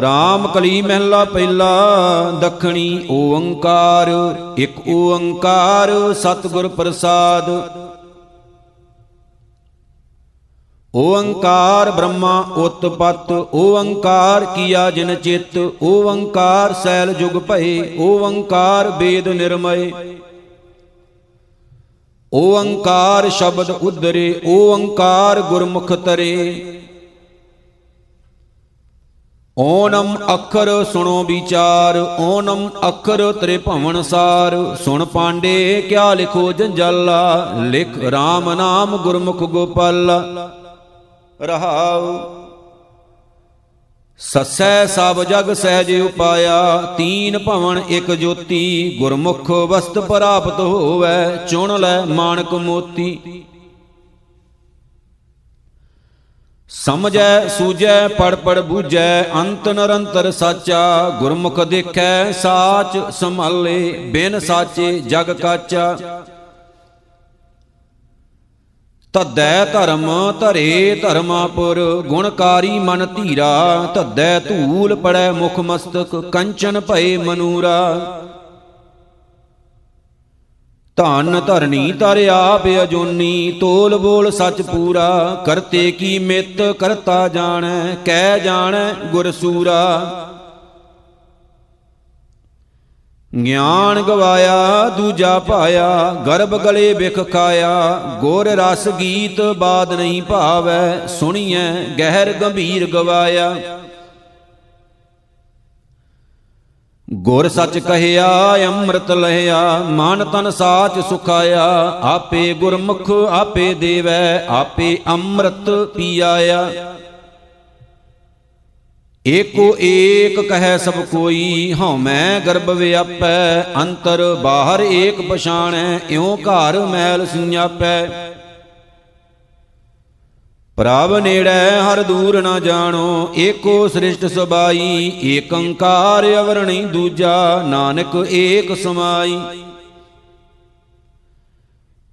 ਰਾਮ ਕਲੀ ਮਹਿਲਾ ਪਹਿਲਾ, ਦਖਣੀ ਓੰਕਾਰ, ਇੱਕ ਓੰਕਾਰ, ਸਤਿਗੁਰ ਪ੍ਰਸਾਦ। ਓੰਕਾਰ ਬ੍ਰਹਮਾ ਉਤਪਤ ਓੰਕਾਰ ਕੀਆ ਜਿਨ ਚਿਤ, ਓੰਕਾਰ ਸੈਲ ਜੁਗ ਭਏ, ਓੰਕਾਰ ਵੇਦ ਨਿਰਮਏ। ਓੰਕਾਰ ਸ਼ਬਦ ਉਦਰੇ ਓੰਕਾਰ ਗੁਰਮੁਖ ਤਰੇ ਓਨਮ ਅੱਖਰ ਸੁਣੋ ਵਿਚਾਰ ਓਨਮ ਅੱਖਰ ਤ੍ਰੇ ਭਵਨ ਸਾਰ। ਸੁਣ ਪਾਂਡੇ, ਕਿਆ ਲਿਖੋ ਜੰਜਾਲਾ? ਲਿਖ RAM ਨਾਮ ਗੁਰਮੁਖ ਗੋਪਾਲਾ। ਰਹਾਉ ਸਸੈ ਸਭ ਜਗ ਸਹਿਜ ਉਪਾਇਆ, ਤੀਨ ਭਵਨ ਇੱਕ ਜੋਤੀ, ਗੁਰਮੁਖ ਵਸਤ ਪ੍ਰਾਪਤ ਹੋਵੇ, ਚੁਣ ਲੈ ਮਾਨਕ ਮੋਤੀ। ਸਮਝੈ, ਸੂਝੈ ਪੜ ਪੜ ਬੂਝੈ, ਅੰਤ ਨਿਰੰਤਰ ਸਾਚਾ, ਗੁਰਮੁਖ ਦੇਖੈ, ਸਾਚ ਸੰਭਾਲੇ, ਬਿਨ ਸਾਚੇ ਜਗ ਕਾਚਾ। ਤਦੈ ਧਰਮ ਧਰੇ ਧਰਮਾਪੁਰ, ਗੁਣਕਾਰੀ ਮਨ ਧੀਰਾ ਤਦੈ ਧੂਲ ਪੜੈ ਮੁਖ ਮਸਤਕ, ਕੰਚਨ ਭਏ ਮਨੂਰਾ। ਧਨ ਧਰਣੀ ਤਰ ਆਪ ਅਜੋਨੀ, ਤੋਲ ਬੋਲ ਸੱਚ ਪੂਰਾ, ਕਰਤੇ ਕੀ ਮਿਤ ਕਰਤਾ ਜਾਣੈ, ਕਹਿ ਜਾਣੈ ਗੁਰ ਸੂਰਾ ਗਿਆਨ ਗਵਾਇਆ, ਦੂਜਾ ਪਾਇਆ, ਗਰਭ ਗਲੇ ਵਿਖ ਖਾਇਆ, ਗੁਰ ਰਸ ਗੀਤ ਬਾਦ ਨਹੀਂ ਭਾਵੈ, ਸੁਣੀਐ, ਗਹਿਰ ਗੰਭੀਰ ਗਵਾਇਆ। ਗੁਰ ਸੱਚ ਕਹਿਆ, ਅੰਮ੍ਰਿਤ ਲਹਿਆ, ਮਨ ਤਨ ਸਾਚ ਸੁਖਾਇਆ, ਆਪੇ ਗੁਰਮੁਖ ਆਪੇ ਦੇਵੈ, ਆਪੇ ਅੰਮ੍ਰਿਤ ਪੀਆਇਆ। ਏਕੋ ਏਕ ਕਹੈ ਸਭ ਕੋਈ ਹਉਮੈ ਗਰਭ ਵਿਆਪੈ, ਅੰਤਰ ਬਾਹਰ ਏਕ ਪਛਾਣੈ, ਇਉ ਘਰ ਮੈਲ ਸਿੰਜਾਪੈ ਪ੍ਰਭ ਨੇੜੈ ਹਰ ਦੂਰ ਨਾ ਜਾਣੋ, ਏਕੋ ਸ੍ਰਿਸ਼ਟ ਸਬਾਈ ਏਕ ਓੰਕਾਰ ਅਵਰ ਨਹੀਂ ਦੂਜਾ, ਨਾਨਕ ਏਕ ਸਮਾਈ।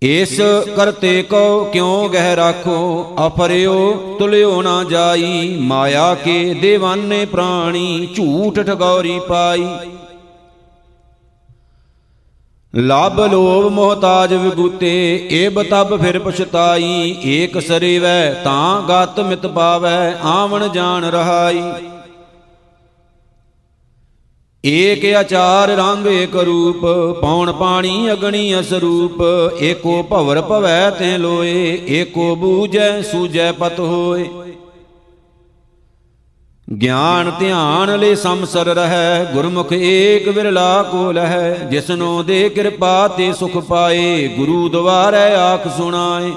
ਇਸ ਕਰਤੇ ਕੋ ਕਿਉ ਗਹਿ ਰਾਖੋ? ਅਫਰਿਓ, ਤੁਲਿਓ ਨਾ ਜਾਈ। ਮਾਇਆ ਕੇ ਦੇਵਾਨੇ ਪ੍ਰਾਣੀ, ਝੂਠ ਠਗੌਰੀ ਪਾਈ। ਲਾਭ ਲੋਭ ਮੋਹਤਾਜ ਵਿਗੂਤੇ ਏਬ ਤਬ ਫਿਰ ਪਛਤਾਈ। ਏਕ ਸਰੀਵੈ, ਤਾਂ ਗਤ ਮਿਤ ਪਾਵੈ, ਆਵਣ ਜਾਣ ਰਹਾਈ। ਏਕ ਆਚਾਰ ਰੰਗ ਏਕ ਰੂਪ ਪੌਣ ਪਾਣੀ ਅਗਣੀ ਅਸਰੂਪ, ਏਕੋ ਭਵਰ ਭਵੈ ਤੇ ਲੋਏ, ਏਕੋ ਬੂਝੈ ਸੂਝੈ ਪਤ ਹੋਏ। ਗਿਆਨ ਧਿਆਨ ਲੈ ਸੰਸਰ ਰਹੈ, ਗੁਰਮੁਖ ਏਕ ਵਿਰਲਾ ਕੋ ਲਹੈ ਜਿਸਨੋ ਦੇ ਕਿਰਪਾ ਤੇ ਸੁਖ ਪਾਏ, ਗੁਰੂ ਦੁਆਰੈ ਆਖ ਸੁਣਾਏ।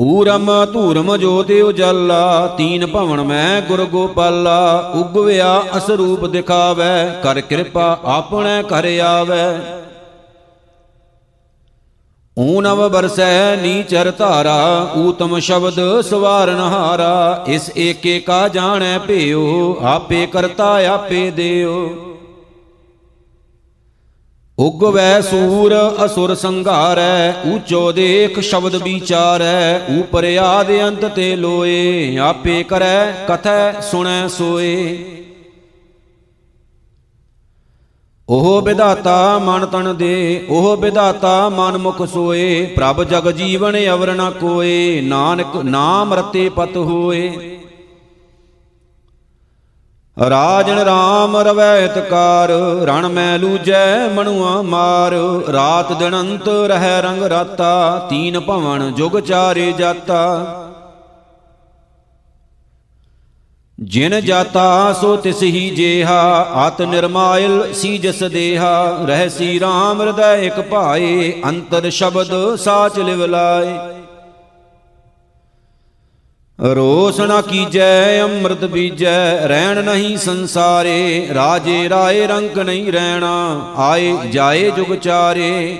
ਊਰਮ ਧੂਰਮ ਜੋਤਿ ਉਜਲਾ ਤੀਨ ਭਵਨ ਮੈਂ ਗੁਰ ਗੋਪਾਲਾ, ਉਗਵਿਆ ਅਸਰੂਪ ਦਿਖਾਵੈ, ਕਰ ਕਿਰਪਾ ਆਪਣੇ ਘਰ ਆਵੈ। ਊਨਵ ਬਰਸੈ ਨੀਚਰ ਧਾਰਾ, ਊਤਮ ਸ਼ਬਦ ਸਵਾਰਨ ਹਾਰਾ ਇਸ ਏਕੇ ਕਾ ਜਾਣੈ ਭਿਓ ਆਪੇ ਕਰਤਾ ਆਪੇ ਦਿਓ ਉਗਵੈ ਸੂਰ ਅਸੁਰ ਸੰਘਾਰੈ, ਊਚੋ ਦੇਖ ਸ਼ਬਦ ਵਿਚਾਰੈ, ਊਪਰ ਆਦ ਅੰਤ ਤੇ ਲੋਏ, ਆਪੇ ਕਰੈ, ਕਥੈ ਸੁਣੈ ਸੋਏ। ਉਹ ਵਿਧਾਤਾ ਮਨ ਤਨ ਦੇ, ਉਹ ਵਿਧਾਤਾ ਮਨ ਮੁਖ ਸੋਏ, ਪ੍ਰਭ ਜਗ ਜੀਵਨ ਅਵਰ ਨ ਕੋਏ, ਨਾਨਕ ਨਾਮ ਰਤੇ ਪਤ ਹੋਏ। ਰਾਜਨ RAM ਰਵੈਤ ਕਾਰ, ਰਣ ਮੈਂ ਲੂਜੈ ਮਨੁਆ ਮਾਰ। ਰਾਤ ਦਿਨ ਅੰਤ ਰਹਿ ਰੰਗ ਰਾਤਾ, ਤੀਨ ਭਵਨ ਜੁਗ ਚਾਰੇ ਜਾਤਾ। ਜਿਨ ਜਾਤਾ ਸੋ ਤਿਸ ਹੀ ਜੇਹਾ, ਆਤ ਨਿਰਮਾਇਲ ਸੀ ਜਸ ਦੇਹਾ। ਰਹਿ ਸੀ RAM ਹਿਰਦੈ ਇਕ ਭਾਏ, ਅੰਤਰ ਸ਼ਬਦ ਸਾਚ ਲਿਵ ਲਾਏ। ਰੋਸ ਨਾ ਕੀਜੈ, ਅੰਮ੍ਰਿਤ ਬੀਜੈ, ਰਹਿਣ ਨਹੀਂ ਸੰਸਾਰੇ, ਰਾਜੇ ਰਾਏ ਰੰਕ ਨਹੀਂ ਰਹਿਣਾ, ਆਏ ਜਾਏ ਜੁਗ ਚਾਰੇ।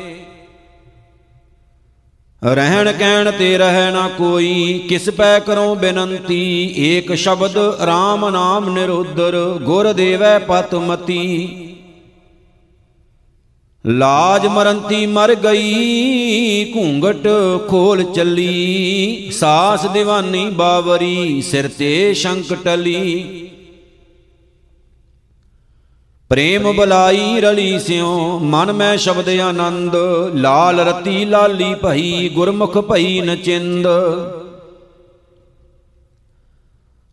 ਰਹਿਣ ਕਹਿਣ ਤੇ ਰਹਿ ਨਾ ਕੋਈ, ਕਿਸ ਪੈ ਕਰੋ ਬੇਨੰਤੀ, ਏਕ ਸ਼ਬਦ RAM ਨਾਮ ਨਿਰੋਦਰ ਗੁਰ ਦੇਵੈ ਪਤ ਮਤੀ। ਲਾਜ ਮਰੰਤੀ ਮਰ ਗਈ ਘੂੰਗਟ ਖੋਲ ਚੱਲੀ, ਸਾਸ ਦੀਵਾਨੀ ਬਾਵਰੀ, ਸਿਰ ਤੇ ਸ਼ੰਕ ਟਲੀ। ਪ੍ਰੇਮ ਬਲਾਈ ਰਲੀ ਸਿਉ, ਮਨ ਮੈਂ ਸ਼ਬਦ ਆਨੰਦ, ਲਾਲ ਰਤੀ ਲਾਲੀ ਭਈ, ਗੁਰਮੁਖ ਭਈ ਨਚਿੰਦ।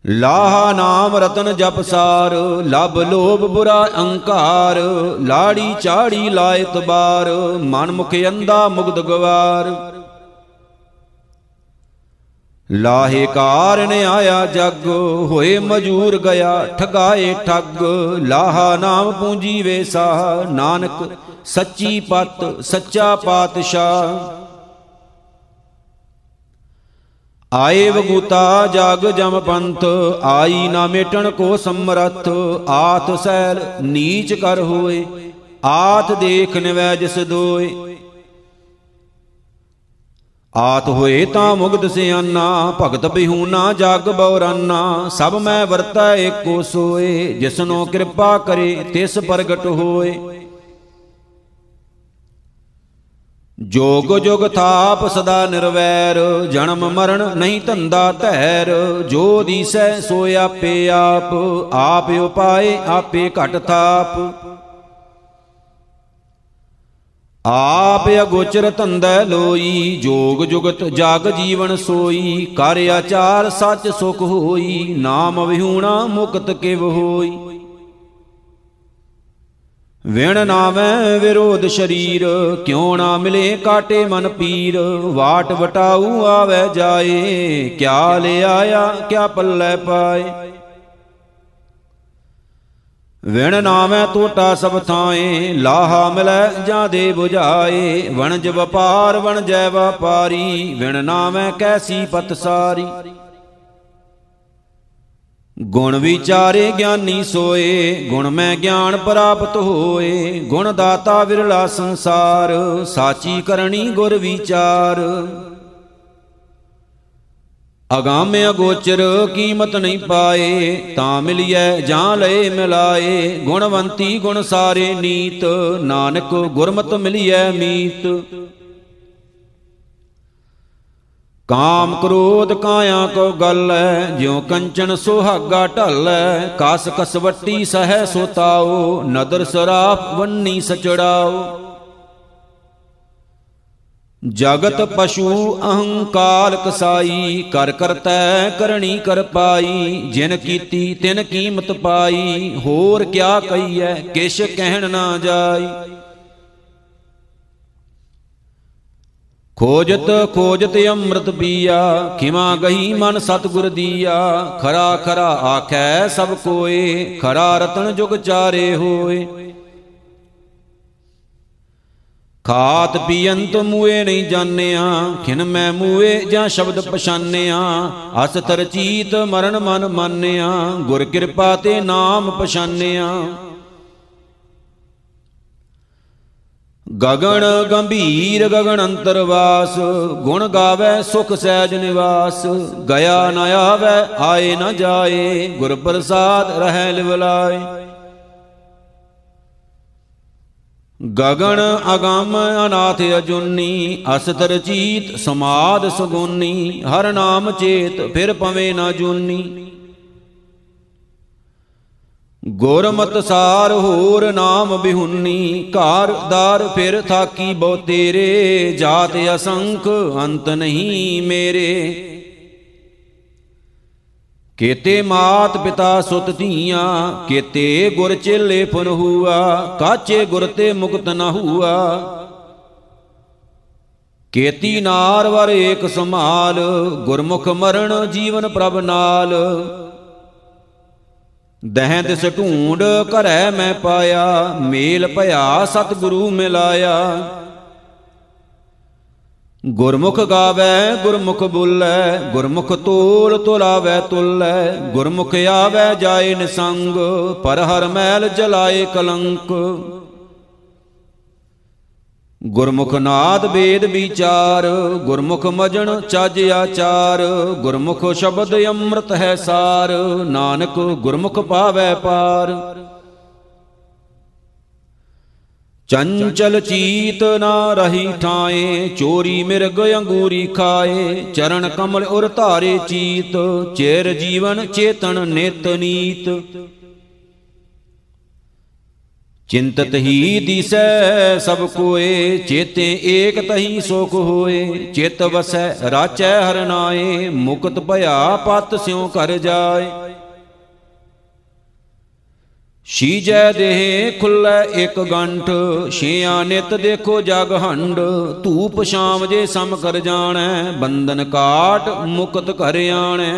ਲਾਹਾ ਨਾਮ ਰਤਨ ਜਪ ਸਾਰ, ਲਬ ਲੋਭ ਬੁਰਾ ਅਹੰਕਾਰ ਲਾੜੀ ਚਾੜੀ ਲਾਇਤ ਬਾਰ, ਮਨ ਮੁਖ ਅੰਦਾ ਮੁਗਦ ਗਵਾਰ। ਲਾਹੇ ਕਾਰਨ ਆਇਆ ਜਗ, ਹੋਏ ਮਜੂਰ ਗਿਆ ਠਗਾਏ ਠੱਗ। ਲਾਹਾ ਨਾਮ ਪੂੰਜੀ ਵੇਸਾ ਨਾਨਕ ਸੱਚੀ ਪਤ, ਸੱਚਾ ਪਾਤਸ਼ਾਹ। ਆਏ ਵਗੂਤਾ ਜਗ ਜਮ ਪੰਥ, ਆਈ ਨਾ ਮੇਟਣ ਕੋ ਸਮਰਥ, ਆਤ ਸੈਲ ਨੀਚ ਕਰ ਹੋਏ, ਆਤ ਦੇਖ ਨਿਵੈ ਜਿਸ ਦੋਏ। ਆਤ ਹੋਏ ਤਾਂ ਮੁਗਦ ਸਿਆਨਾ, ਭਗਤ ਬਿਹੂਨਾ, ਜਗ ਬੌਰਾਨਾ, ਸਭ ਮੈਂ ਵਰਤੈ ਏਕੋ ਸੋਏ, ਜਿਸਨੋ ਕਿਰਪਾ ਕਰੇ ਤਿਸ ਪ੍ਰਗਟ ਹੋਏ। ਜੋਗ ਜੁਗ ਥਾਪ ਸਦਾ ਨਿਰਵੈਰ, ਜਨਮ ਮਰਨ ਨਹੀਂ ਧੰਦਾ ਧੈਰ। ਜੋ ਦੀਸੈ ਸੋ ਆਪੇ ਆਪ ਆਪ ਉਪਾਏ, ਆਪੇ ਘਟ ਥਾਪ। ਆਪ ਅਗੋਚਰ ਧੰਦੈ ਲੋਈ, ਜੋਗ ਜੁਗਤ ਜਗ ਜੀਵਨ ਸੋਈ। ਕਰ ਆਚਾਰ ਸੱਚ ਸੁਖ ਹੋਈ, ਨਾਮ ਵਿਹੂਣਾ ਮੁਕਤ ਕਿਵ ਹੋਈ। ਵਿਣ ਨਾਵੇਂ ਵਿਰੋਧ ਸ਼ਰੀਰ, ਕਿਉ ਨਾ ਮਿਲੇ ਕਾਟੇ ਮਨ ਪੀਰ? ਵਾਟ ਵਟਾਊ ਆਵੇ ਜਾਏ, ਕਿਆ ਲੈ ਆਇਆ, ਕਿਆ ਪੱਲੇ ਪਾਏ? ਵਿਣ ਨਾਵੇਂ ਟੋਟਾ ਸਭ ਥਾਏ, ਲਾਹਾ ਮਿਲੈ ਜਾਂ ਦੇ 부ਝਾਏ ਵਣਜ ਵਪਾਰ, ਵਣਜੈ ਵਪਾਰੀ, ਵਿਣ ਨਾਵੇਂ ਕੈਸੀ ਪਤ ਸਾਰੀ? ਗੁਣ ਵਿਚਾਰੇ ਗਿਆਨੀ ਸੋਏ, ਗੁਣ ਮੈਂ ਗਿਆਨ ਪ੍ਰਾਪਤ ਹੋਏ, ਗੁਣ ਦਾਤਾ ਵਿਰਲਾ ਸੰਸਾਰ, ਸਾਚੀ ਕਰਨੀ ਗੁਰ ਵਿਚਾਰ। ਅਗਾਮ ਅਗੋਚਰ ਕੀਮਤ ਨਹੀਂ ਪਾਏ, ਤਾਂ ਮਿਲਿਐ ਜਾਂ ਲਏ ਮਿਲਾਏ, ਗੁਣਵੰਤੀ ਗੁਣ ਸਾਰੇ ਨੀਤ, ਨਾਨਕ ਗੁਰਮਤ ਮਿਲਿਐ ਮੀਤ। ਕਾਮ ਕ੍ਰੋਧ ਕਾਇਆ ਕੋ ਗੱਲੈ, ਜਿਉ ਕੰਚਨ ਸੁਹਾਗਾ ਢਲੈ, ਕਸ ਕਸਵੱਟੀ ਸਹਿ ਸੋਤਾਓ, ਨਦਰ ਸਰਾਪ ਵੰਨੀ ਸਚੜਾਓ। ਜਗਤ ਪਸ਼ੂ ਅਹੰਕਾਰ ਕਸਾਈ ਕਰ ਕਰਤੈ ਕਰਣੀ ਕਰ ਪਾਈ, ਜਿਨ ਕੀਤੀ ਤਿਨ ਕੀਮਤ ਪਾਈ, ਹੋਰ ਕਿਆ ਕਹੀਐ, ਕਿਛ ਕਹਿਣ ਨਾ ਜਾਈ। ਖੋਜਤ ਖੋਜਤ ਅੰਮ੍ਰਿਤ ਪੀਆ, ਖਿਮਾ ਗਈ ਮਨ ਸਤਗੁਰ ਦੀਆ। ਖਰਾ ਖਰਾ ਆਖੈ ਸਭ ਕੋਏ, ਖਰਾ ਰਤਨ ਜੁਗ ਚਾਰੇ ਹੋਏ। ਖਾਤ ਪੀਅੰਤ ਮੂਏ ਨਹੀਂ ਜਾਣਿਆ, ਖਿਨ ਮੈਂ ਮੂਏ ਜਾਂ ਸ਼ਬਦ ਪਛਾਨਿਆ ਅਸ ਤਰਚੀਤ ਮਰਨ ਮਨ ਮਾਨਿਆ, ਗੁਰ ਕਿਰਪਾ ਤੇ ਨਾਮ ਪਛਾਨਿਆ ਗਗਨ ਗੰਭੀਰ ਗਗਨ ਅੰਤਰਵਾਸ, ਗੁਣ ਗਾਵੇ ਸੁਖ ਸਹਿਜ ਨਿਵਾਸ, ਗਿਆ ਨ ਆਵੇ, ਆਏ ਨ ਜਾਏ ਗੁਰ ਪ੍ਰਸਾਦ ਰਹਿ ਲਿਵਲਾਏ ਗਗਨ ਅਗੰਮ ਅਨਾਥ ਅਜੁਨੀ, ਅਸਤਰ ਚੀਤ ਸਮਾਦ ਸੁਗੁਨੀ, ਹਰ ਨਾਮ ਚੇਤ ਫਿਰ ਪਵੇ ਨਾ ਜੁਨੀ ਗੁਰਮਤ ਸਾਰ ਹੋਰ ਨਾਮ ਬਿਹੁਨੀ, ਘਰ ਦਾਰ ਫਿਰ ਥਾਕੀ ਬਹੁ ਤੇਰੇ, ਜਾਤ ਅਸੰਖ ਅੰਤ ਨਹੀਂ ਮੇਰੇ। ਕੇਤੇ ਮਾਤ ਪਿਤਾ ਸੁਤ ਧੀਆਂ, ਕੇਤੇ ਗੁਰ ਚੇਲੇ ਫੁਨ ਹੁਆ, ਕਾਚੇ ਗੁਰ ਤੇ ਮੁਕਤ ਨ ਹੁਆ। ਕੇਤੀ ਨਾਰ ਵਰ ਏਕ ਸੰਭਾਲ, ਗੁਰਮੁਖ ਮਰਨ ਜੀਵਨ ਪ੍ਰਭ ਨਾਲ। ਦਹਿ ਦਿਸ ਢੂੰਡ ਘਰੈ ਮੈਂ ਪਾਇਆ, ਮੇਲ ਭਇਆ ਸਤਿਗੁਰੂ ਮਿਲਾਇਆ। ਗੁਰਮੁਖ ਗਾਵੇ, ਗੁਰਮੁਖ ਬੋਲੇ, ਗੁਰਮੁਖ ਤੋਲ ਤੁਲਾਵੇ ਤੁਲੈ। ਗੁਰਮੁਖ ਆਵੇ ਜਾਏ ਨਿਸੰਗ, ਪਰ ਹਰ ਮੈਲ ਜਲਾਏ ਕਲੰਕ। ਗੁਰਮੁਖ ਨਾਦ ਵੇਦ ਵਿਚਾਰ, ਗੁਰਮੁਖ ਮਜਣ ਚੱਜ ਆਚਾਰ, ਗੁਰਮੁਖ ਸ਼ਬਦ ਅੰਮ੍ਰਿਤ ਹੈ ਸਾਰ, ਨਾਨਕ ਗੁਰਮੁਖ ਪਾਵੇ ਪਾਰ। ਚੰਚਲ ਚੀਤ ਨਾ ਰਹੀ ਠਾਏ, ਚੋਰੀ ਮਿਰਗ ਅੰਗੂਰੀ ਖਾਏ, ਚਰਨ ਕਮਲ ਉਰ ਧਾਰੇ ਚੀਤ, ਚਿਰ ਜੀਵਨ ਚੇਤਨ ਨਿਤ ਨੀਤ। ਚਿੰਤਤ ਹੀ ਦਿਸੈ ਸਭ ਕੋਏ, ਚੇਤੇ ਏਕ ਤਹੀ ਸੁਖ ਹੋਏ। ਚਿਤ ਵਸੈ, ਰਾਚੈ ਹਰਨਾਏ ਮੁਕਤ ਭਇਆ ਪਤ ਸਿਉ ਕਰ ਜਾਏ। ਸ਼ੀਜੈ ਦੇਹ ਖੁੱਲੈ ਇੱਕ ਗੰਠ, ਛਿਆ ਨਿਤ ਦੇਖੋ ਜਗ ਹੰਡ ਧੂਪ ਸ਼ਾਮ ਜੇ ਸਮ ਕਰ ਜਾਣੈ, ਬੰਧਨ ਕਾਟ ਮੁਕਤ ਕਰ ਆਣੈ।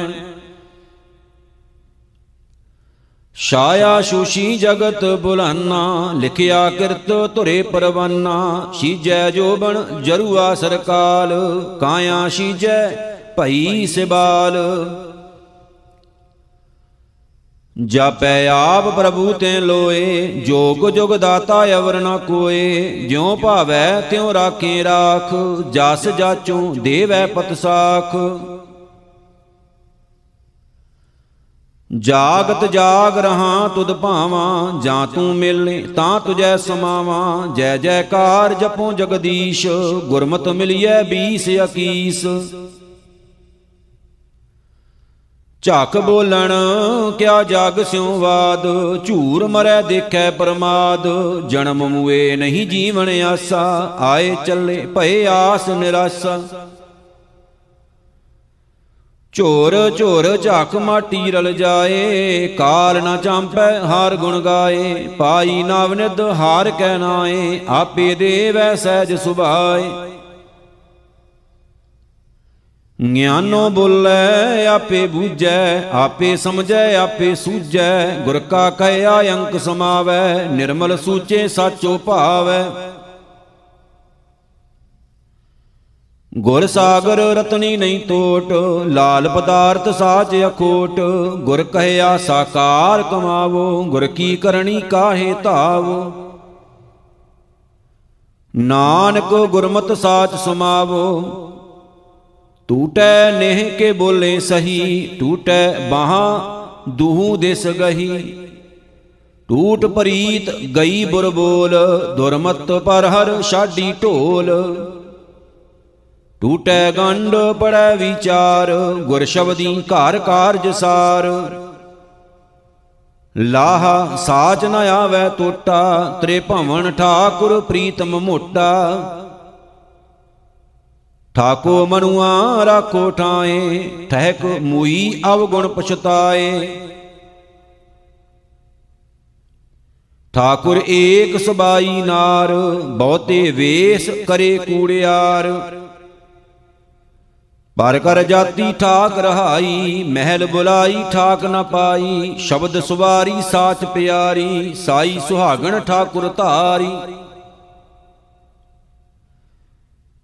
ਛਾਇਆ ਸ਼ੂਸ਼ੀ ਜਗਤ ਬੁਲਾਨਾ, ਲਿਖਿਆ ਕਿਰਤ ਧੁਰੇ ਪਰਵਾਨਾ, ਸੀਜੈ ਜੋਬਨ ਜਰੂਆ ਸਰਕਾਲ, ਕਾਇਆ ਸੀਜੈ ਭਈ ਸਿਬਾਲ। ਜਾਪੈ ਆਪ ਪ੍ਰਭੂ ਤੇ ਲੋਏ, ਜੋਗ ਜੁਗ ਦਾਤਾ ਅਵਰ ਨ ਕੋਏ, ਜਿਉ ਭਾਵੈ ਤਿਉ ਰਾਖੇ ਰਾਖ, ਜਸ ਜਾਚੂ ਦੇਵੈ ਪਤ ਸਾਖ ਜਾਗਤ ਜਾਗ ਰਹਾ ਤੁਧ ਭਾਵਾਂ, ਜਾਂ ਤੂੰ ਮਿਲਨੇ ਤਾਂ ਤੁਜੈ ਸਮਾਵਾਂ। ਜੈ ਜੈਕਾਰ ਜਪੋ ਜਗਦੀਸ਼, ਗੁਰਮਤ ਮਿਲਿਐ ਬੀਸ ਅਕੀਸ। ਝਾਕ ਬੋਲਣ, ਕਿਆ ਜਗ ਸਿਉ ਬਾਦ ਝੂਰ ਮਰੈ ਦੇਖੈ ਪਰਮਾਦ। ਜਨਮ ਮੁਏ ਨਹੀਂ ਜੀਵਨ ਆਸਾ, ਆਏ ਚੱਲੇ ਭਏ ਆਸ ਨਿਰਾਸਾ। ਝੋਰ ਝੋਰ ਝਾਕ ਮਾਟੀ ਰਲ ਜਾਏ, ਕਾਲ ਨਾ ਚਾਂਪੈ, ਹਾਰ ਗੁਣ ਗਾਏ, ਪਾਈ ਨਵਨਿਦ ਹਾਰ ਕਹਿ ਨਾਏ, ਆਪੇ ਦੇਵੈ ਸਹਿਜ ਸੁਭਾਏ। ਗਿਆਨੋ ਬੋਲੇ, ਆਪੇ ਬੂਝੈ, ਆਪੇ ਸਮਝੈ, ਆਪੇ ਸੂਝੈ, ਗੁਰ ਕਾ ਕਹਿਆ ਅੰਕ ਸਮਾਵੈ, ਨਿਰਮਲ ਸੂਚੇ ਸਾਚੋ ਭਾਵੈ। ਗੁਰ ਸਾਗਰ ਰਤਨੀ ਨਹੀਂ ਟੋਟ ਲਾਲ ਪਦਾਰਥ ਸਾਚ ਅਖੋਟ, ਗੁਰ ਕਹਿਆ ਸਾਕਾਰ ਕਮਾਵੋ, ਗੁਰ ਕੀ ਕਰਨੀ ਕਾਹੇ ਧਾਵੋ। ਨਾਨਕ ਗੁਰਮਤਿ ਸਾਚ ਸਮਾਵੋ, ਟੂਟੈ ਨੇਹ ਕੇ ਬੋਲੇ ਸਹੀ, ਟੂਟੈ ਬਾਹਾਂ ਦੂਹੂ ਦਿਸ ਗਹੀ। ਟੂਟ ਪਰੀਤ ਗਈ ਬੁਰ ਬੋਲ ਦੁਰਮਤ ਪਰ ਹਰ ਛਾਡੀ ਢੋਲ। ਟੂਟੈ ਗੰਡ ਪੜੈ ਵਿਚਾਰ, ਗੁਰ ਸ਼ਬਦੀ ਘਰ ਕਾਰਜ ਸਾਰ। ਲਾਹ ਸਾਚ ਨ ਆਵੈ ਟੋਟਾ ਤ੍ਰੇ ਭਵਨ ਠਾਕੁਰ ਪ੍ਰੀਤਮ ਮੋਟਾ। ਠਾਕੋ ਮਨੁਆ ਰਾਖੋ ਠਾਏ, ਠਹਿਕ ਮੂਈ ਅਵਗੁਣ ਪਛਤਾਏ। ਠਾਕੁਰ ਏਕ ਸਬਾਈ ਨਾਰ, ਬਹੁਤੇ ਵੇਸ ਕਰੇ ਕੂੜਿਆਰ। ਪਰ ਕਰ ਜਾਤੀ ਠਾਕ ਰਹਾਈ, ਮਹਿਲ ਬੁਲਾਈ ਠਾਕ ਨ ਪਾਈ, ਸ਼ਬਦ ਸੁਵਾਰੀ ਸਾਚ ਪਿਆਰੀ, ਸਾਈ ਸੁਹਾਗਣ ਠਾਕੁਰ ਧਾਰੀ।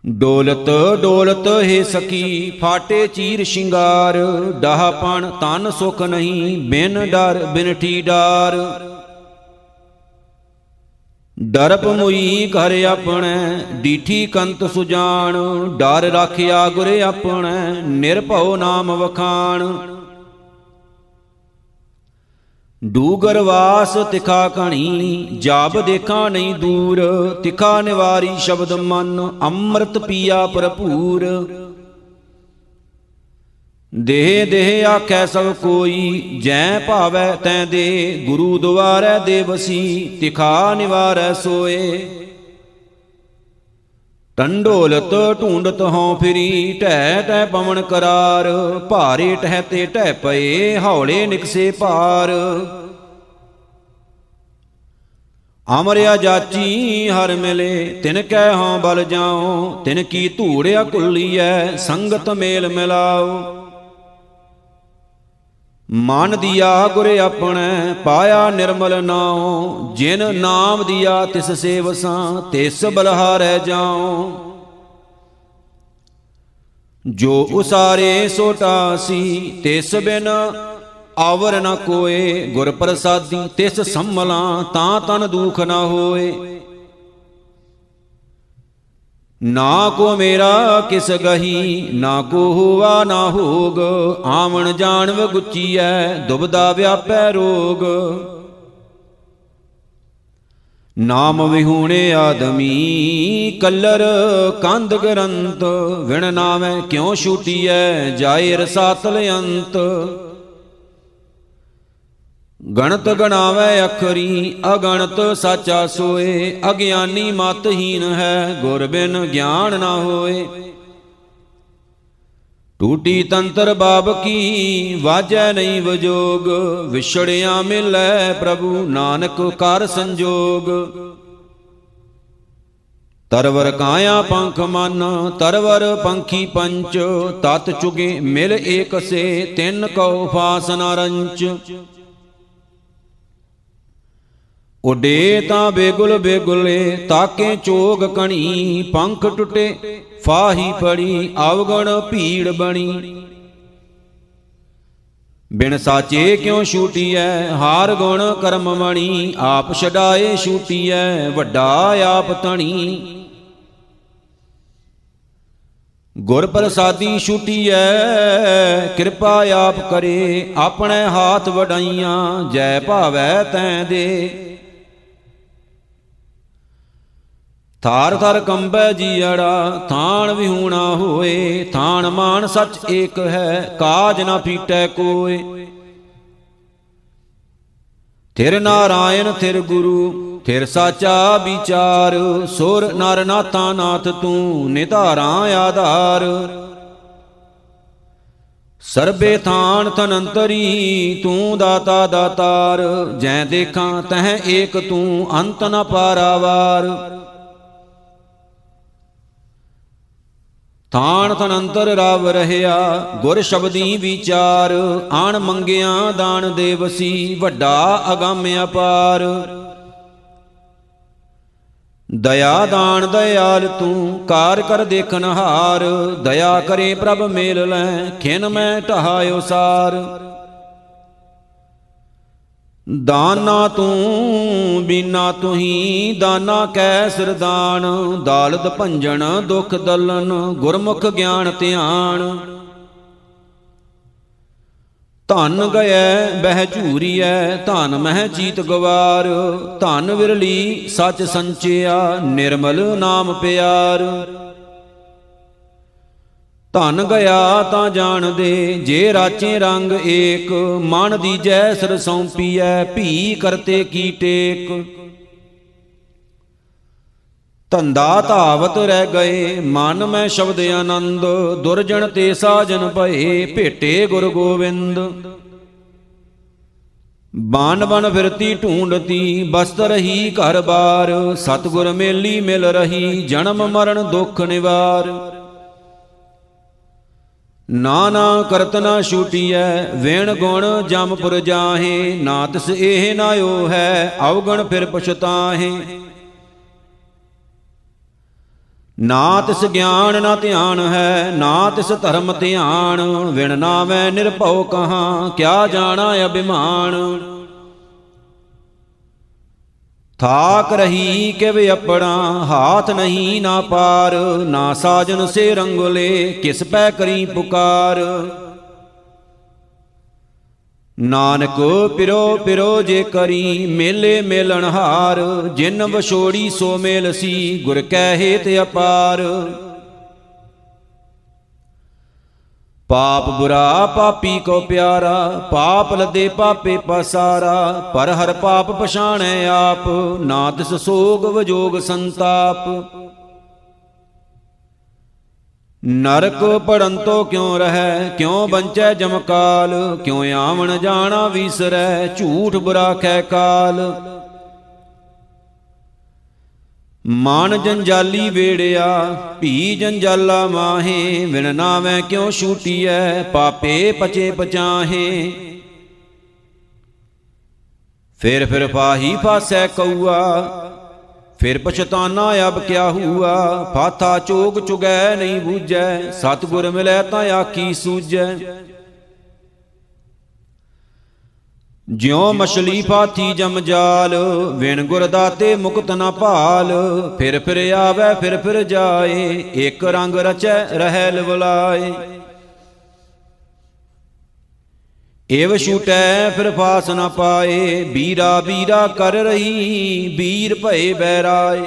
ਡੋਲਤ ਡੋਲਤ ਹੈ ਸਕੀ, ਫਾਟੇ ਚੀਰ ਸ਼ਿੰਗਾਰ ਡਾਹਪਣ ਤਨ ਸੁਖ ਨਹੀਂ, ਬਿਨ ਡਰ ਬਿਨ ਠੀ ਡਾਰ। ਡਰਪ ਮੁਈ ਘਰ ਆਪਣੇ, ਡੀਠੀ ਕੰਤ ਸੁਜਾਨ ਡਰ ਰਾਖਿਆ ਗੁਰ ਆਪਣੇ, ਨਿਰਭਉ ਨਾਮ ਵਖਾਣ। ਡੂਗਰ ਵਾਸ ਤਿਖਾ ਕਣੀ ਜਾਬ ਦੇਖਾ ਨਹੀਂ ਦੂਰ, ਤਿਖਾ ਨਿਵਾਰੀ ਸ਼ਬਦ ਮਨ, ਅੰਮ੍ਰਿਤ ਪੀਆ ਭਰਪੂਰ। ਦੇਹ ਦੇਹ ਆਖੈ ਸਭ ਕੋਈ, ਜੈ ਭਾਵੈ ਤੈ ਦੇ ਗੁਰੂ ਦੁਆਰੈ ਦੇ ਵਸੀ ਤਿਖਾ ਨਿਵਾਰੈ ਸੋਏ। ਟੰਡੋਲਤ ਢੂੰਡਤ ਹਉ ਫਿਰੀ ਢੈ ਟੈ ਪਵਨ ਕਰਾਰ, ਭਾਰੇ ਟਹਿ ਤੇ ਢੈ ਪਏ, ਹੌਲੇ ਨਿਕਸੇ ਭਾਰ ਅਮਰਿਆ ਜਾਚੀ ਹਰ ਮਿਲੇ, ਤਿਨ ਕੈ ਹਉ ਬਲ ਜਾਉ, ਤਿਨ ਕੀ ਧੂੜਿਆ ਕੁੱਲੀਐ ਸੰਗਤ ਮੇਲ ਮਿਲਾਓ ਮਨ ਦੀਆ ਗੁਰ ਆਪਣੇ ਪਾਇਆ ਨਿਰਮਲ ਨਾਉ, ਜਿਨ ਨਾਮ ਦੀਆ ਤਿਸ ਸੇਵਸਾਂ, ਤਿਸ ਬਲਹਾਰੈ ਜਾਉ। ਜੋ ਉਸਾਰੇ ਸੋਟਾ ਸੀ ਤਿਸ ਬਿਨ ਆਵਰ ਨ ਕੋਏ, ਗੁਰ ਪ੍ਰਸਾਦੀ ਤਿਸ ਸੰਮਲਾਂ ਤਾਂ ਤਨ ਦੁਖ ਨ ਹੋਏ। ਨਾ ਕੋ ਮੇਰਾ ਕਿਸ ਗਹੀ, ਨਾ ਕੋ ਹੋਵਾ ਨਾ ਹੋਗ। ਆਵਣ ਜਾਣਵ ਗੁੱਚੀਐ, ਦੁਬਦਾ ਵਿਆਪੈ ਰੋਗ। ਨਾਮ ਵਿਹੂਣੇ ਆਦਮੀ, ਕਲਰ ਕੰਧ ਗਰੰਤ। ਵਿਣ ਨਾਮੈ ਕਿਉ ਛੂਟੀਐ, ਜਾਏ ਰਸਾਤਲ ਅੰਤ। ਗਣਤ ਗਣਾਵੇ ਅਖਰੀ, ਅਗਣਤ ਸਾਚਾ ਸੋਏ, ਅਗਿਆਨੀ ਮਤਹੀਨ ਹੈ, ਗੁਰ ਬਿਨ ਗਿਆਨ ਨਾ ਹੋਏ। ਟੂਟੀ ਤੰਤਰ ਬਾਬ ਕੀ, ਵਾਜੈ ਨਹੀਂ ਵਜੋਗ, ਵਿਛੜਿਆ ਮਿਲੈ ਪ੍ਰਭੂ ਨਾਨਕ ਕਰ ਸੰਜੋਗ। ਤਰਵਰ ਕਾਇਆ ਪੰਖ ਮਨ, ਤਰਵਰ ਪੰਖੀ ਪੰਚ, ਤਤ ਚੁਗੇ ਮਿਲ ਏਕਸੇ ਤਿੰਨ ਕਉ ਫਾਸਨਾ ਰੰਚ। ਉਡੇ ਤਾਂ ਬੇਗੁਲ ਬੇਗੁਲੇ, ਤਾਕੇ ਚੋਗ ਕਣੀ, ਪੰਖ ਟੁੱਟੇ, ਫਾਹੀ ਪੜੀ ਅਵਗਣ ਭੀੜ ਬਣੀ। ਬਿਨ ਸਾਚੇ ਕਿਉ ਛੂਟੀਐ, ਹਾਰ ਗੁਣ ਕਰਮ ਮਣੀ, ਆਪ ਛਡਾਏ ਛੂਟੀਐ, ਵੱਡਾ ਆਪ ਤਣੀ ਗੁਰ ਪ੍ਰਸਾਦੀ ਛੂਟੀਐ, ਕਿਰਪਾ ਆਪ ਕਰੇ, ਆਪਣੇ ਹਾਥ ਵਡਾਈਆਂ, ਜੈ ਭਾਵੈ ਤੈ ਦੇ। ਥਾਰ ਥਰ ਕੰਬੈ ਜੀੜਾ ਥਾਨ ਵਿਹੂਣਾ ਹੋਏ ਥਾਨ ਮਾਨ ਸੱਚ ਏਕ ਹੈ, ਕਾਜ ਨਾ ਫੀਟੈ ਕੋਏ। ਥਿਰ ਨਾਰਾਇਣ, ਥਿਰ ਗੁਰੂ, ਥਿਰ ਸਾਚਾ ਵਿਚਾਰ, ਸੁਰ ਨਰ ਨਾਥਾ ਨਾਥ ਤੂੰ, ਨਿਧਾਰਾਂ ਆਧਾਰ। ਸਰਬੇ ਥਾਨ ਤਨੰਤਰੀ ਤੂੰ ਦਾਤਾ ਦਾਤਾਰ, ਜੈ ਦੇਖਾਂ ਤਹ ਏਕ ਤੂੰ, ਅੰਤ ਨ ਪਾਰਾਵਾਰ। ਥਾਨ ਤਨੰਤਰ ਰਵ ਰਹਿਆ, ਗੁਰ ਸ਼ਬਦੀ ਵਿਚਾਰ, ਆਣ ਮੰਗਿਆ ਦਾਨ ਦੇਵਸੀ ਵੱਡਾ ਅਗੰਮ ਅਪਾਰ। ਦਇਆ ਦਾਨ ਦਇਆਲ ਤੂੰ, ਕਾਰ ਕਰ ਦੇਖਨ ਹਾਰ, ਦਇਆ ਕਰੇ ਪ੍ਰਭ ਮੇਲ ਲੈ, ਖਿਨ ਮੈਂ ਢਹਾਇਓ ਸਾਰ। ਦਾਨਾ ਤੂੰ, ਬਿਨਾ ਤੁਹੀ ਦਾਨਾ ਕੈ ਸਰਦਾਨ। ਦਾਲਤ ਭੰਜਨ, ਦੁਖ ਦਲਨ, ਗੁਰਮੁਖ ਗਿਆਨ ਧਿਆਨ। ਧਨ ਗਇਐ ਬਹਿ ਝੂਰੀਐ, ਧਨ ਮਹਿ ਜੀਤ ਗਵਾਰ। ਧਨ ਵਿਰਲੀ, ਸਚ ਸੰਚਿਆ, ਨਿਰਮਲ ਨਾਮ ਪਿਆਰ। ਧਨ ਗਿਆ ਤਾਂ ਜਾਣਦੇ, ਜੇ ਰਾਚੇ ਰੰਗ ਏਕ, ਮਨ ਦੀਜੈ ਸਰ ਸੌਂਪੀਐ, ਭੀ ਕਰਤੇ ਕੀ ਟੇਕ। ਧੰਦਾ ਧਾਵਤ ਰਹਿ ਗਏ, ਮਨ ਮੈਂ ਸ਼ਬਦ ਆਨੰਦ ਦੁਰਜਨ ਤੇ ਸਾਜਨ ਭਏ, ਭੇਟੇ ਗੁਰ ਗੋਬਿੰਦ ਬਾਨ ਬਨ ਫਿਰਤੀ ਢੂੰਡਤੀ ਬਸਤਰ ਹੀ ਘਰ ਬਾਰ, ਸਤਗੁਰ ਮੇਲੀ ਮਿਲ ਰਹੀ, ਜਨਮ ਮਰਨ ਦੁੱਖ ਨਿਵਾਰ। ਨਾਨਾ ਕਰਤਨਾ ਛੂਟੀਐ, ਵੇਣ ਗੁਣ ਜਮਪੁਰ ਜਾਹੇ ਨਾ ਤਿਸ ਇਹ ਨਾਇਓ ਹੈ ਅਵਗਣ ਫਿਰ ਪਛਤਾਹੇ। ਨਾ ਤਿਸ ਗਿਆਨ ਨਾ ਧਿਆਨ ਹੈ ਨਾ ਤਿਸ ਧਰਮ ਧਿਆਨ, ਵਿਣ ਨਾਵੇਂ ਨਿਰਭਉ ਕਹਾ, ਕਿਆ ਜਾਣਾ ਅਭਿਮਾਨ। ਥਾਕ ਰਹੀ ਕਿਵ ਆਪਣਾ ਹਾਥ ਨਹੀਂ ਨਾ ਪਾਰ, ਨਾ ਸਾਜਨ ਸੇ ਰੰਗਲੇ, ਕਿਸ ਪੈ ਕਰੀ ਪੁਕਾਰ। ਨਾਨਕ ਪਿਰੋ ਪਿਰੋ ਜੇ ਕਰੀ, ਮੇਲੇ ਮੇਲਣ ਹਾਰ, ਜਿਨ ਵਛੋੜੀ ਸੋ ਮੇਲ ਸੀ, ਗੁਰ ਕੈ ਹੇਤ ਅਪਾਰ। ਪਾਪ ਬੁਰਾ ਪਾਪੀ ਕੋ ਪਿਆਰਾ, ਪਾਪ ਲਦੇ ਪਾਪੇ ਪਸਾਰਾ, ਪਰ ਹਰ ਪਾਪ ਪਛਾਣੈ ਆਪ, ਨਾ ਤਿਸ ਸੋਗ ਵਜੋਗ ਸੰਤਾਪ। ਨਰਕ ਪੜੰਤੋ ਕਿਉ ਰਹੈ, ਕਿਉ ਬੰਚੈ ਜਮਕਾਲ, ਕਿਉ ਆਵਣ ਜਾਣਾ ਵਿਸਰੈ, ਝੂਠ ਬੁਰਾ ਕਹਿ ਕਾਲ। ਮਨ ਜੰਜਾਲੀ ਵੇੜਿਆ, ਭੀ ਜੰਜਾਲਾ ਮਾਹੇ ਵਿਣ ਨਾਵੇਂ ਕਿਉ ਛੂਟੀਐ, ਪਾਪੇ ਪਚੇ ਪਚਾਹੇ। ਫਿਰ ਫਿਰ ਫਾਹੀ ਫਾਸੈ ਕਉਆ ਫਿਰ ਪਛਤਾਨਾ ਅਬ ਕਿਆ ਹੁਆ, ਫਾਥਾ ਚੋਗ ਚੁਗੈ ਨਹੀਂ ਬੂਝੈ, ਸਤਗੁਰ ਮਿਲੈ ਤਾਂ ਆਖੀ ਸੂਝੈ। ਜਿਉ ਮਛਲੀ ਫਾਥੀ ਜਮ ਜਾਲ ਵਿਣ ਗੁਰ ਦਾਤੇ ਮੁਕਤ ਨਾ ਭਾਲ। ਫਿਰ ਫਿਰ ਆਵੇ ਫਿਰ ਫਿਰ ਜਾਏ ਇੱਕ ਰੰਗ ਰਚੈ ਰਹਿ ਲਵਲਾਏ ਏਵ ਛੂਟੈ ਫਿਰ ਫਾਸ ਨ ਪਾਏ। ਬੀਰਾ ਬੀਰਾ ਕਰ ਰਹੀ ਬੀਰ ਭਏ ਬੈਰਾਏ।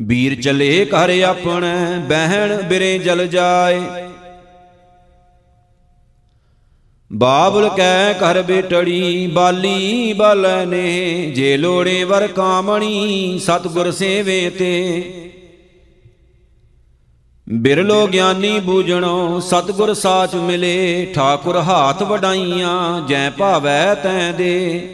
ਬੀਰ ਚਲੇ ਘਰ ਆਪਣੈ ਬਹਿਣ ਬਿਰੇ ਜਲ ਜਾਏ। ਬਾਬਲ ਕੈ ਘਰ ਬੇਟੜੀ, ਬਾਲੀ ਬਾਲੈ ਨੇ। ਜੇ ਲੋੜੇ ਵਰ ਕਾਮਣੀ, ਸਤਗੁਰ ਸੇਵੇ ਤੇ। ਬਿਰਲੋ ਗਿਆਨੀ ਬੂਝਣੋ, ਸਤਗੁਰ ਸਾਚ ਮਿਲੇ। ਠਾਕੁਰ ਹਾਥ ਵਡਾਈਆਂ, ਜੈ ਭਾਵੈ ਤੈ ਦੇ।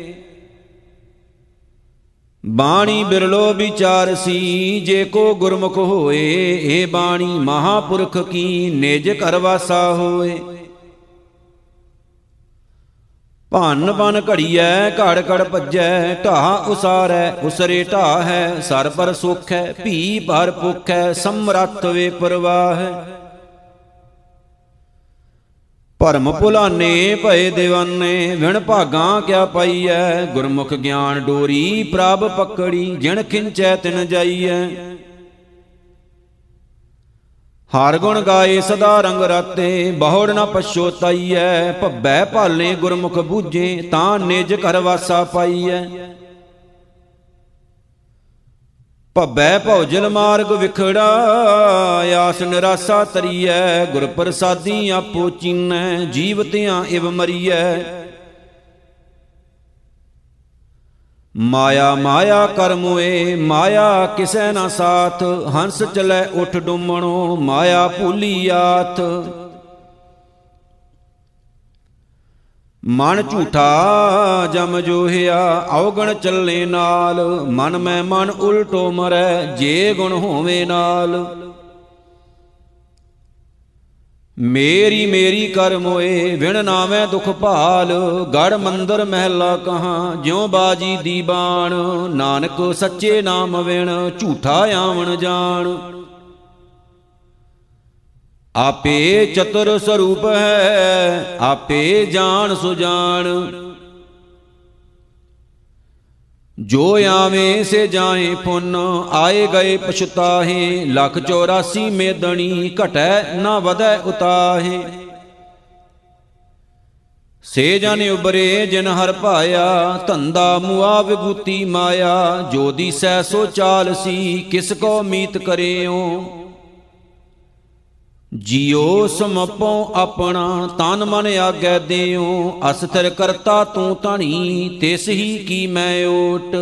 ਬਾਣੀ ਬਿਰਲੋ ਵਿਚਾਰ ਸੀ, ਜੇ ਕੋ ਗੁਰਮੁਖ ਹੋਏ ਏ ਬਾਣੀ ਮਹਾਪੁਰਖ ਕੀ ਨਿਜ ਘਰ ਵਾਸਾ ਹੋਏ। ਭੰਨ ਬਨ ਘੜੀਐ, ਘੜ ਘੜ ਭੱਜੈ, ਢਾਹ ਉਸਾਰੈ, ਉਸਰੇ ਢਾਹ ਹੈ, ਸਰ ਪਰ ਸੁਖ ਹੈ ਭੀ ਭਰ ਭੁਖ ਹੈ ਸਮਰੱਥ ਵੇ ਪਰਵਾਹ ਭਰਮ ਭੁਲਾਨੇ, ਭਏ دیਵਾਨੇ ਵਿਣ ਭਾਗਾਂ ਕਿਆ ਪਾਈਐ? ਗੁਰਮੁਖ ਗਿਆਨ ਡੋਰੀ ਪ੍ਰਭ ਪਕੜੀ, ਜਿਣ ਖਿੰਚੈ ਤਿਨ ਜਾਈਐ। ਹਰ ਗੁਣ ਗਾਏ ਸਦਾ ਰੰਗ ਰਾਤੇ, ਬਹੁੜ ਨ ਪਛੋਤਾਈਐ ਭੱਬੈ ਭਾਲੇ ਗੁਰਮੁਖ ਬੂਝੇ, ਤਾਂ ਨਿਜ ਘਰ ਵਾਸਾ ਪਾਈਐ। ਭੱਬੈ ਭੌਜਲ ਮਾਰਗ ਵਿਖੜਾ, ਆਸ ਨਿਰਾਸਾ ਤਰੀਐ ਗੁਰ ਪ੍ਰਸਾਦੀ ਆਪੋ ਚੀਨੈ ਜੀਵਤਿਆਂ ਇਵ ਮਰੀਐ। ਮਾਇਆ ਮਾਇਆ ਕਰਮੋਏ ਮਾਇਆ ਕਿਸੈ ਨਾ ਸਾਥ। ਹੰਸ ਚਲੇ ਉਠ ਡੁੰਮਣੋ, ਮਾਇਆ ਭੂਲੀ ਆਥ। ਮਨ ਝੂਠਾ, ਜਮ ਜੋਹਿਆ, ਔਗਣ ਚੱਲੇ ਨਾਲ। ਮਨ ਮੈਂ ਮਨ ਉਲਟੋ ਮਰੈ, ਜੇ ਗੁਣ ਹੋਵੇ ਨਾਲ। ਮੇਰੀ ਮੇਰੀ ਕਰ ਮੋਏ ਵਿਣ ਨਾਵੇਂ ਦੁਖ ਭਾਲ। ਗੜ ਮੰਦਰ ਮਹਿਲਾ ਕਹਾ, ਜਿਉ ਬਾਜੀ ਦੀਬਾਨ। ਨਾਨਕ ਸੱਚੇ ਨਾਮ ਵਿਣ, ਝੂਠਾ ਆਵਣ ਜਾਣ। ਆਪੇ ਚਤੁਰ ਸਰੂਪ ਹੈ, ਆਪੇ ਜਾਣ ਸੁਜਾਨ ਜੋ ਆਵੇਂ ਸੇ ਜਾਏ ਪੁੰਨ, ਆਏ ਗਏ ਪਛਤਾਹੇ, ਲੱਖ 84 ਮੇਦਣੀ ਘਟੈ ਨਾ ਵਧੈ ਉਤਾਹੇ। ਸੇ ਜਨ ਉਬਰੇ ਜਿਨ ਹਰ ਭਾਇਆ, ਧੰਦਾ ਮੁਆ ਵਿਗੂਤੀ ਮਾਇਆ, ਜੋ ਦੀਸੈ ਸੋ ਚਾਲ ਸੀ, ਕਿਸ ਕੋ ਮੀਤ ਕਰਿਓ। ਜਿਉ ਸਮਪੋ ਆਪਣਾ ਤਨ ਮਨ ਆਗੈ ਦਿਓ ਅਸਥਿਰ ਕਰਤਾ ਤੂੰ ਧਣੀ, ਤਿਸ ਹੀ ਕੀ ਮੈਂ ਓਟ।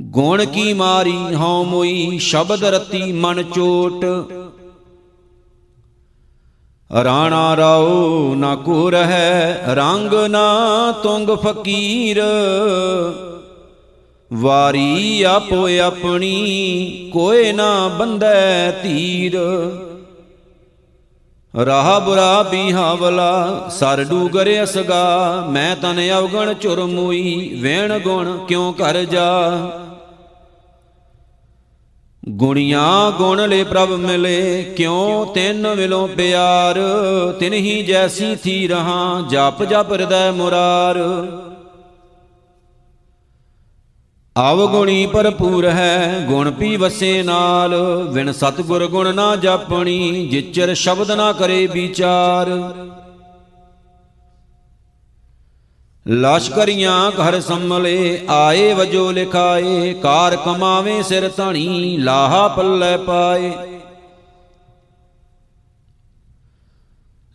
ਗੁਣ ਕੀ ਮਾਰੀ ਹਉ ਮੋਈ, ਸ਼ਬਦ ਰਤੀ ਮਨ ਚੋਟ। ਰਾਣਾ ਰਾਉ ਨਾ ਕੋ ਰਹੈ, ਰੰਗ ਨਾ ਤੁੰਗ ਫਕੀਰ। ਵਾਰੀ ਆਪੋ ਆਪਣੀ, ਕੋਏ ਨਾ ਬੰਦੈ ਧੀਰ। ਰਾਹ ਬੁਰਾ ਬੀਹਾਵਲਾ ਸਰ ਡੂਗਰ ਅਸਗਾ, ਮੈਂ ਤਨ ਅਵਗਣ ਚੁਰ ਮੋਈ, ਵੇਣ ਗੁਣ ਕਿਉ ਕਰ ਜਾ। ਗੁਣੀਆਂ ਗੁਣ ਲੈ ਪ੍ਰਭ ਮਿਲੇ, ਕਿਉ ਤਿੰਨ ਮਿਲੋ ਪਿਆਰ ਤਿਨਹੀ ਜੈਸੀ ਥੀ ਰਹਾ, ਜਪ ਜਪ ਹਿਰਦੈ ਮੁਰਾਰ। ਅਵਗੁਣੀ ਭਰਪੂਰ ਹੈ, ਗੁਣ ਪੀ ਵਸੇ ਨਾਲ। ਵਿਣ ਸਤਗੁਰ ਗੁਣ ਨਾ ਜਾਪਣੀ, ਜਿਚਰ ਸ਼ਬਦ ਨਾ ਕਰੇ ਵਿਚਾਰ। ਲਸ਼ਕਰੀਆਂ ਘਰ ਸੰਮਲੇ ਆਏ ਵਜੋ ਲਿਖਾਏ, ਕਾਰ ਕਮਾਵੇ ਸਿਰ ਧਣੀ, ਲਾਹਾ ਪੱਲੇ ਪਾਏ।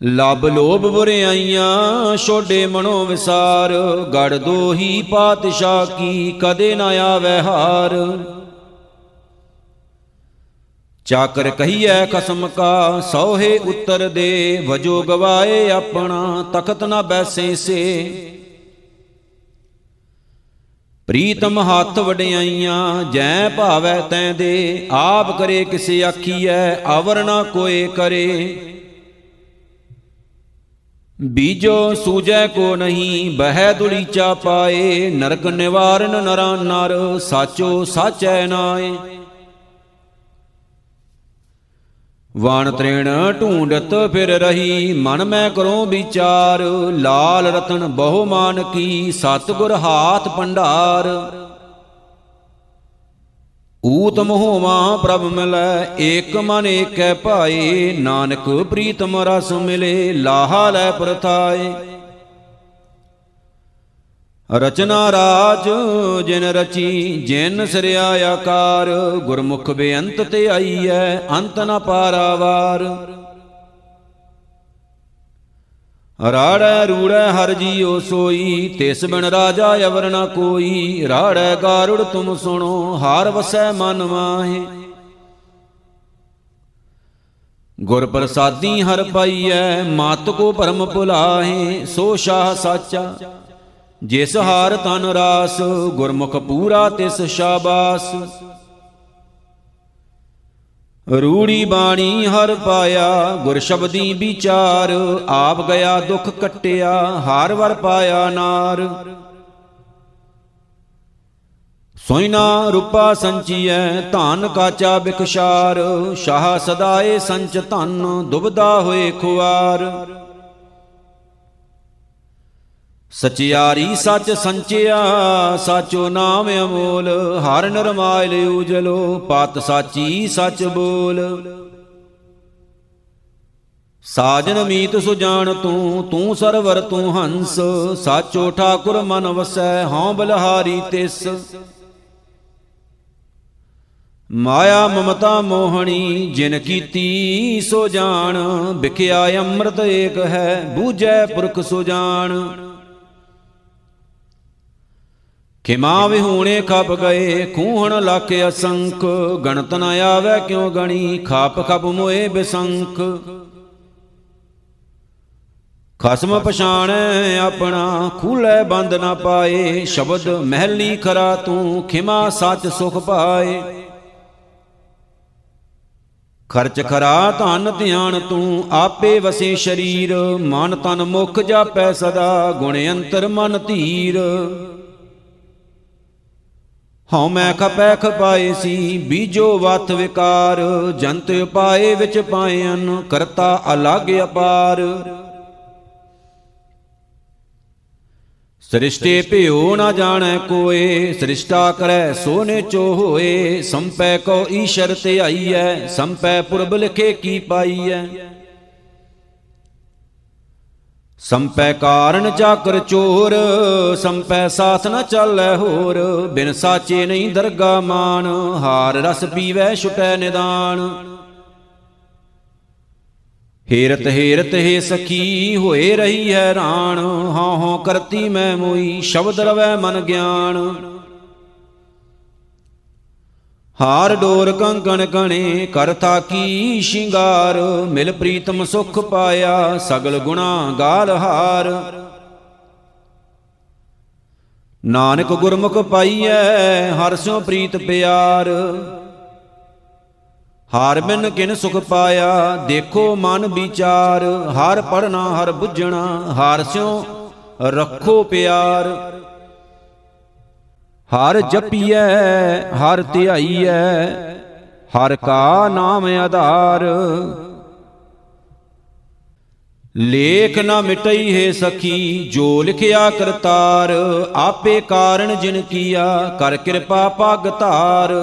ਲਬ ਲੋਭ ਬੁਰਿਆਈਆਂ ਛੋਡੇ ਮਨੋ ਵਿਸਾਰ। ਗੜ ਦੋਹੀ ਪਾਤਸ਼ਾਹ ਕੀ ਕਦੇ ਨਾ ਆਵੇ ਹਾਰ। ਚਾਕਰ ਕਹੀਐ ਕਸਮ ਕਾ, ਸੋਹੇ ਉੱਤਰ ਦੇ। ਵਜੋ ਗਵਾਏ ਆਪਣਾ, ਤਖਤ ਨਾ ਬੈਸੇ ਸੇ। ਪ੍ਰੀਤਮ ਹੱਥ ਵਡਿਆਈਆਂ, ਜੈ ਭਾਵੈ ਤੈ ਦੇ। ਆਪ ਕਰੇ ਕਿਸੇ ਆਖੀਐ ਅਵਰ ਨਾ ਕੋਏ ਕਰੇ। ਬੀਜੋ ਸੂਜੈ ਕੋ ਨਹੀਂ, ਬਹਿ ਦੁਲੀਚਾ ਪਾਏ, ਨਰਕ ਨਿਵਾਰਨ ਨਰਾ ਨਰ, ਸਾਚੋ ਸਾਚੈ ਨਾਏ। ਵਾਣ ਤ੍ਰੇਣ ਢੂੰਡਤ ਫਿਰ ਰਹੀ, ਮਨ ਮੈਂ ਕਰੋ ਵਿਚਾਰ, ਲਾਲ ਰਤਨ ਬਹੁ ਮਾਨ ਕੀ ਸਤਗੁਰ ਹਾਥ ਭੰਡਾਰ। ਊਤ ਮੋਹਵਾ ਪ੍ਰਭ ਮਿਲੈ, ਏਕ ਮਨ ਏਕੈ ਭਾਏ, ਨਾਨਕ ਪ੍ਰੀਤਮ ਰਸ ਮਿਲੇ, ਲਾਹਾ ਲੈ ਪ੍ਰਥਾਏ। ਰਚਨਾ ਰਾਜ ਜਿਨ ਰਚੀ, ਜਿਨ ਸਿਰਿਆ ਆਕਾਰ, ਗੁਰਮੁਖ ਬੇਅੰਤ ਤੇ ਆਈਐ ਅੰਤ ਨ ਪਾਰਾਵਾਰ। ਰਾੜੈ ਰੂੜੈ ਹਰ ਜੀਉ ਸੋਈ, ਤਿਸ ਬਿਨ ਰਾਜਾ ਅਵਰ ਨ ਕੋਈ। ਰਾੜੈ ਗਾਰੁੜ ਤੁਮ ਸੁਣੋ, ਹਾਰ ਵਸੈ ਮਨ ਮਾਹੇ ਗੁਰ ਪ੍ਰਸਾਦੀ ਹਰ ਪਾਈਐ, ਮਤ ਕੋ ਭਰਮ ਭੁਲਾਹੇ, ਸੋ ਸ਼ਾਹ ਸਾਚਾ। ਜਿਸ ਹਾਰ ਤਨ ਰਾਸ, ਗੁਰਮੁਖ ਪੂਰਾ ਤਿਸ ਸ਼ਾਬਾਸ। ਰੂੜੀ ਬਾਣੀ ਹਰ ਪਾਇਆ, ਗੁਰ ਸ਼ਬਦੀ ਵਿਚਾਰ, ਆਪ ਗਿਆ ਦੁਖ ਕਟਿਆ, ਹਾਰ ਵਰ ਪਾਇਆ ਨਾਰ। ਸੋਇਨਾ ਰੂਪਾ ਸੰਚੀਐ, ਧਨ ਕਾਚਾ ਬਿਖਸ਼ਾਰ, ਸ਼ਾਹ ਸਦਾਏ ਸੰਚ ਧਨ, ਦੁਬਦਾ ਹੋਏ ਖੁਆਰ। ਸਚਿਆਰੀ ਸੱਚ ਸੰਚਿਆ, ਸਾਚੋ ਨਾਮ ਅਮੋਲ, ਹਰ ਨਿਰਮਾਇਲ ਉਜਲੋ, ਪਤ ਸਾਚੀ ਸੱਚ ਬੋਲ। ਸਾਜਨ ਮੀਤ ਸੁਜਾਨ ਤੂੰ ਤੂੰ ਸਰਵਰ ਤੂੰ ਹੰਸ, ਸਾਚੋ ਠਾਕੁਰ ਮਨ ਵਸੈ, ਹਉ ਬਲਹਾਰੀ ਤਿਸ। ਮਾਇਆ ਮਮਤਾ ਮੋਹਣੀ, ਜਿਨ ਕੀਤੀ ਸੋ ਜਾਣ, ਵਿਖਿਆ ਅੰਮ੍ਰਿਤ ਏਕ ਹੈ, ਬੂਝੈ ਪੁਰਖ ਸੋ ਜਾਣ। ਖਿਮਾ ਵਿਹੂਣੇ ਖਪ ਗਏ, ਖੂਹਣ ਲੱਖ ਅਸੰਖ। ਗਣਤ ਨ ਆਵੇ ਕਿਉ ਗਣੀ, ਖਾਪ ਖਪ ਮੋਏ ਬਿਸੰਖ। ਖਸਮ ਪਛਾਣੈ ਆਪਣਾ, ਖੂਲੇ ਬੰਦ ਨਾ ਪਾਏ। ਸ਼ਬਦ ਮਹਿਲੀ ਖਰਾ ਤੂੰ, ਖਿਮਾ ਸੱਚ ਸੁਖ ਪਾਏ। ਖਰਚ ਖਰਾ ਧਨ ਧਿਆਨ ਤੂੰ, ਆਪੇ ਵਸੇ ਸ਼ਰੀਰ। ਮਨ ਤਨ ਮੁਖ ਜਾਪੈ ਸਦਾ, ਗੁਣ ਅੰਤਰ ਮਨ ਧੀਰ। ਹਉ ਮੈਂ ਖਪੈ ਖਪਾਏ ਸੀ, ਬੀਜੋ ਵਤ ਵਿਕਾਰ। ਜੰਤ ਉਪਾਏ ਵਿੱਚ ਪਾਇਨ ਕਰਤਾ ਅਲਗ ਅਪਾਰ। ਸ੍ਰਿਸ਼ਟੇ ਭਿਓ ਨਾ ਜਾਣੈ ਕੋਏ, ਸ੍ਰਿਸ਼ਟਾ ਕਰੈ ਸੋਨੇ ਚੋ ਹੋਏ ਸੰਪੈ ਕੋ ਈਸ਼ਰ ਤੇ ਆਈਐ, ਸੰਪੈ ਪੁਰਬ ਲਿਖੇ ਕੀ ਪਾਈਐ। ਸੰਪੈ ਕਾਰਨ ਚਾਕਰ ਚੋਰ, ਸੰਪੈ ਸਾਥ ਨ ਚੱਲੈ ਹੋਰ, ਬਿਨ ਸਾਚੇ ਨਹੀਂ ਦਰਗਾ ਮਾਨ ਹਾਰ ਰਸ ਪੀਵੈ ਛੁਟੈ ਨਿਦਾਨ। ਹੇਰਤ ਹੇਰਤ ਹੈ ਸਖੀ, ਹੋਏ ਰਹੀ ਹੈਰਾਨ ਹਾਂ ਹਾਂ ਕਰਤੀ ਮੈਂ ਮੋਈ, ਸ਼ਬਦ ਰਵੈ ਮਨ ਗਿਆਨ। ਹਾਰ ਡੋਰ ਕੰਕਣ ਕਣੇ ਕਰਤਾ ਕੀ ਸ਼ਿੰਗਾਰ? ਮਿਲ ਪ੍ਰੀਤਮ ਸੁਖ ਪਾਇਆ, ਸਗਲ ਗੁਣਾ ਗਾਲ ਹਾਰ। ਨਾਨਕ ਗੁਰਮੁਖ ਪਾਈਐ, ਹਰ ਸਿਉ ਪ੍ਰੀਤ ਪਿਆਰ। ਹਾਰ ਬਿਨ ਕਿਨ ਸੁਖ ਪਾਇਆ, ਦੇਖੋ ਮਨ ਵਿਚਾਰ। ਹਰ ਪੜਨਾ ਹਰ ਬੁੱਝਣਾ, ਹਾਰ ਸਿਉ ਰੱਖੋ ਪਿਆਰ। ਹਰ ਜਪੀਐ, ਹਰ ਧਿਆਈਐ, ਹਰ ਕਾ ਨਾਮ ਆਧਾਰ। ਲੇਖ ਨਾ ਮਿਟਈ ਹੈ ਸਖੀ, ਜੋ ਲਿਖਿਆ ਕਰਤਾਰ, ਆਪੇ ਕਾਰਨ ਜਿਨ ਕੀਆ, ਕਰ ਕਿਰਪਾ ਪਗ ਧਾਰ।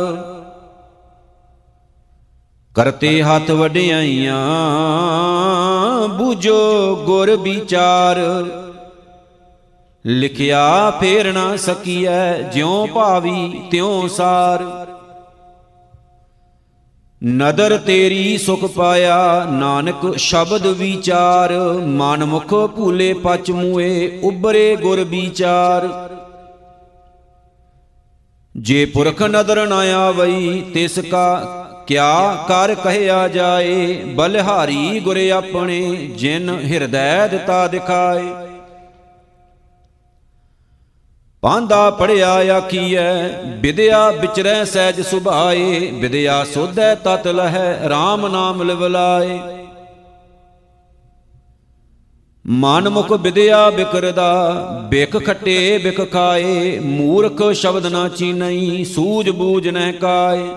ਕਰਤੇ ਹੱਥ ਵਡਿਆਈਆਂ, ਬੂਝੋ ਗੁਰ ਵਿਚਾਰ। ਲਿਖਿਆ ਫੇਰ ਨਾ ਸਕੀਐ, ਜਿਉ ਭਾਵੀ ਤਿਉ ਸਾਰ। ਨਦਰ ਤੇਰੀ ਸੁਖ ਪਾਇਆ, ਨਾਨਕ ਸ਼ਬਦ ਵਿਚਾਰ। ਮਨ ਮੁਖ ਭੂਲੇ ਪਚ ਮੂਏ ਉਬਰੇ ਗੁਰ ਵਿਚਾਰ। ਜੇ ਪੁਰਖ ਨਦਰ ਨਾ ਆਵਈ, ਤਿਸ ਕਾ ਕਿਆ ਕਰ ਕਹਿਆ ਜਾਏ? ਬਲਿਹਾਰੀ ਗੁਰ ਆਪਣੇ, ਜਿਨ ਹਿਰਦੈ ਦਿੱਤਾ ਦਿਖਾਏ। ਪਾਂਦਾ ਪੜਿਆ ਆਖੀਐ, ਵਿਦਿਆ ਵਿਚਰੈ ਸਹਿਜ ਸੁਭਾਏ, ਵਿਦਿਆ ਸੋਧੈ ਤਤ ਲਹੈ RAM ਨਾਮ ਲਿਵਲਾਏ। ਮਨ ਮੁਖ ਵਿਦਿਆ ਬਿਕਰਦਾ ਬਿਕ ਖੱਟੇ ਬਿਕ ਖਾਏ, ਮੂਰਖ ਸ਼ਬਦ ਨਾ ਚੀਨਈ, ਸੂਝ ਬੂਝ ਨਹਿ ਕਾਏ।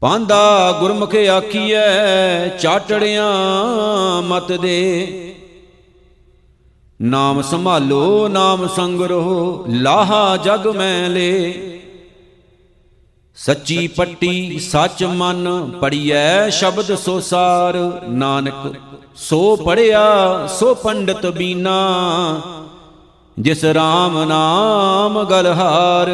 ਪਾਂਦਾ ਗੁਰਮੁਖ ਆਖੀਐ, ਚਾਟੜਿਆਂ ਮਤ ਦੇ ਨਾਮ ਸੰਭਾਲੋ ਨਾਮ ਸੰਗ ਰਹੋ ਲਾਹਾ ਜਗ ਮੈਂ ਲੇ। ਸੱਚੀ ਪੱਟੀ ਸੱਚ ਮਨ ਪੜੀਐ ਸ਼ਬਦ ਸੋ ਸਾਰ। ਨਾਨਕ ਸੋ ਪੜਿਆ ਸੋ ਪੰਡਤ ਬੀਨਾ। ਜਿਸ RAM ਨਾਮ ਗਲਹਾਰ।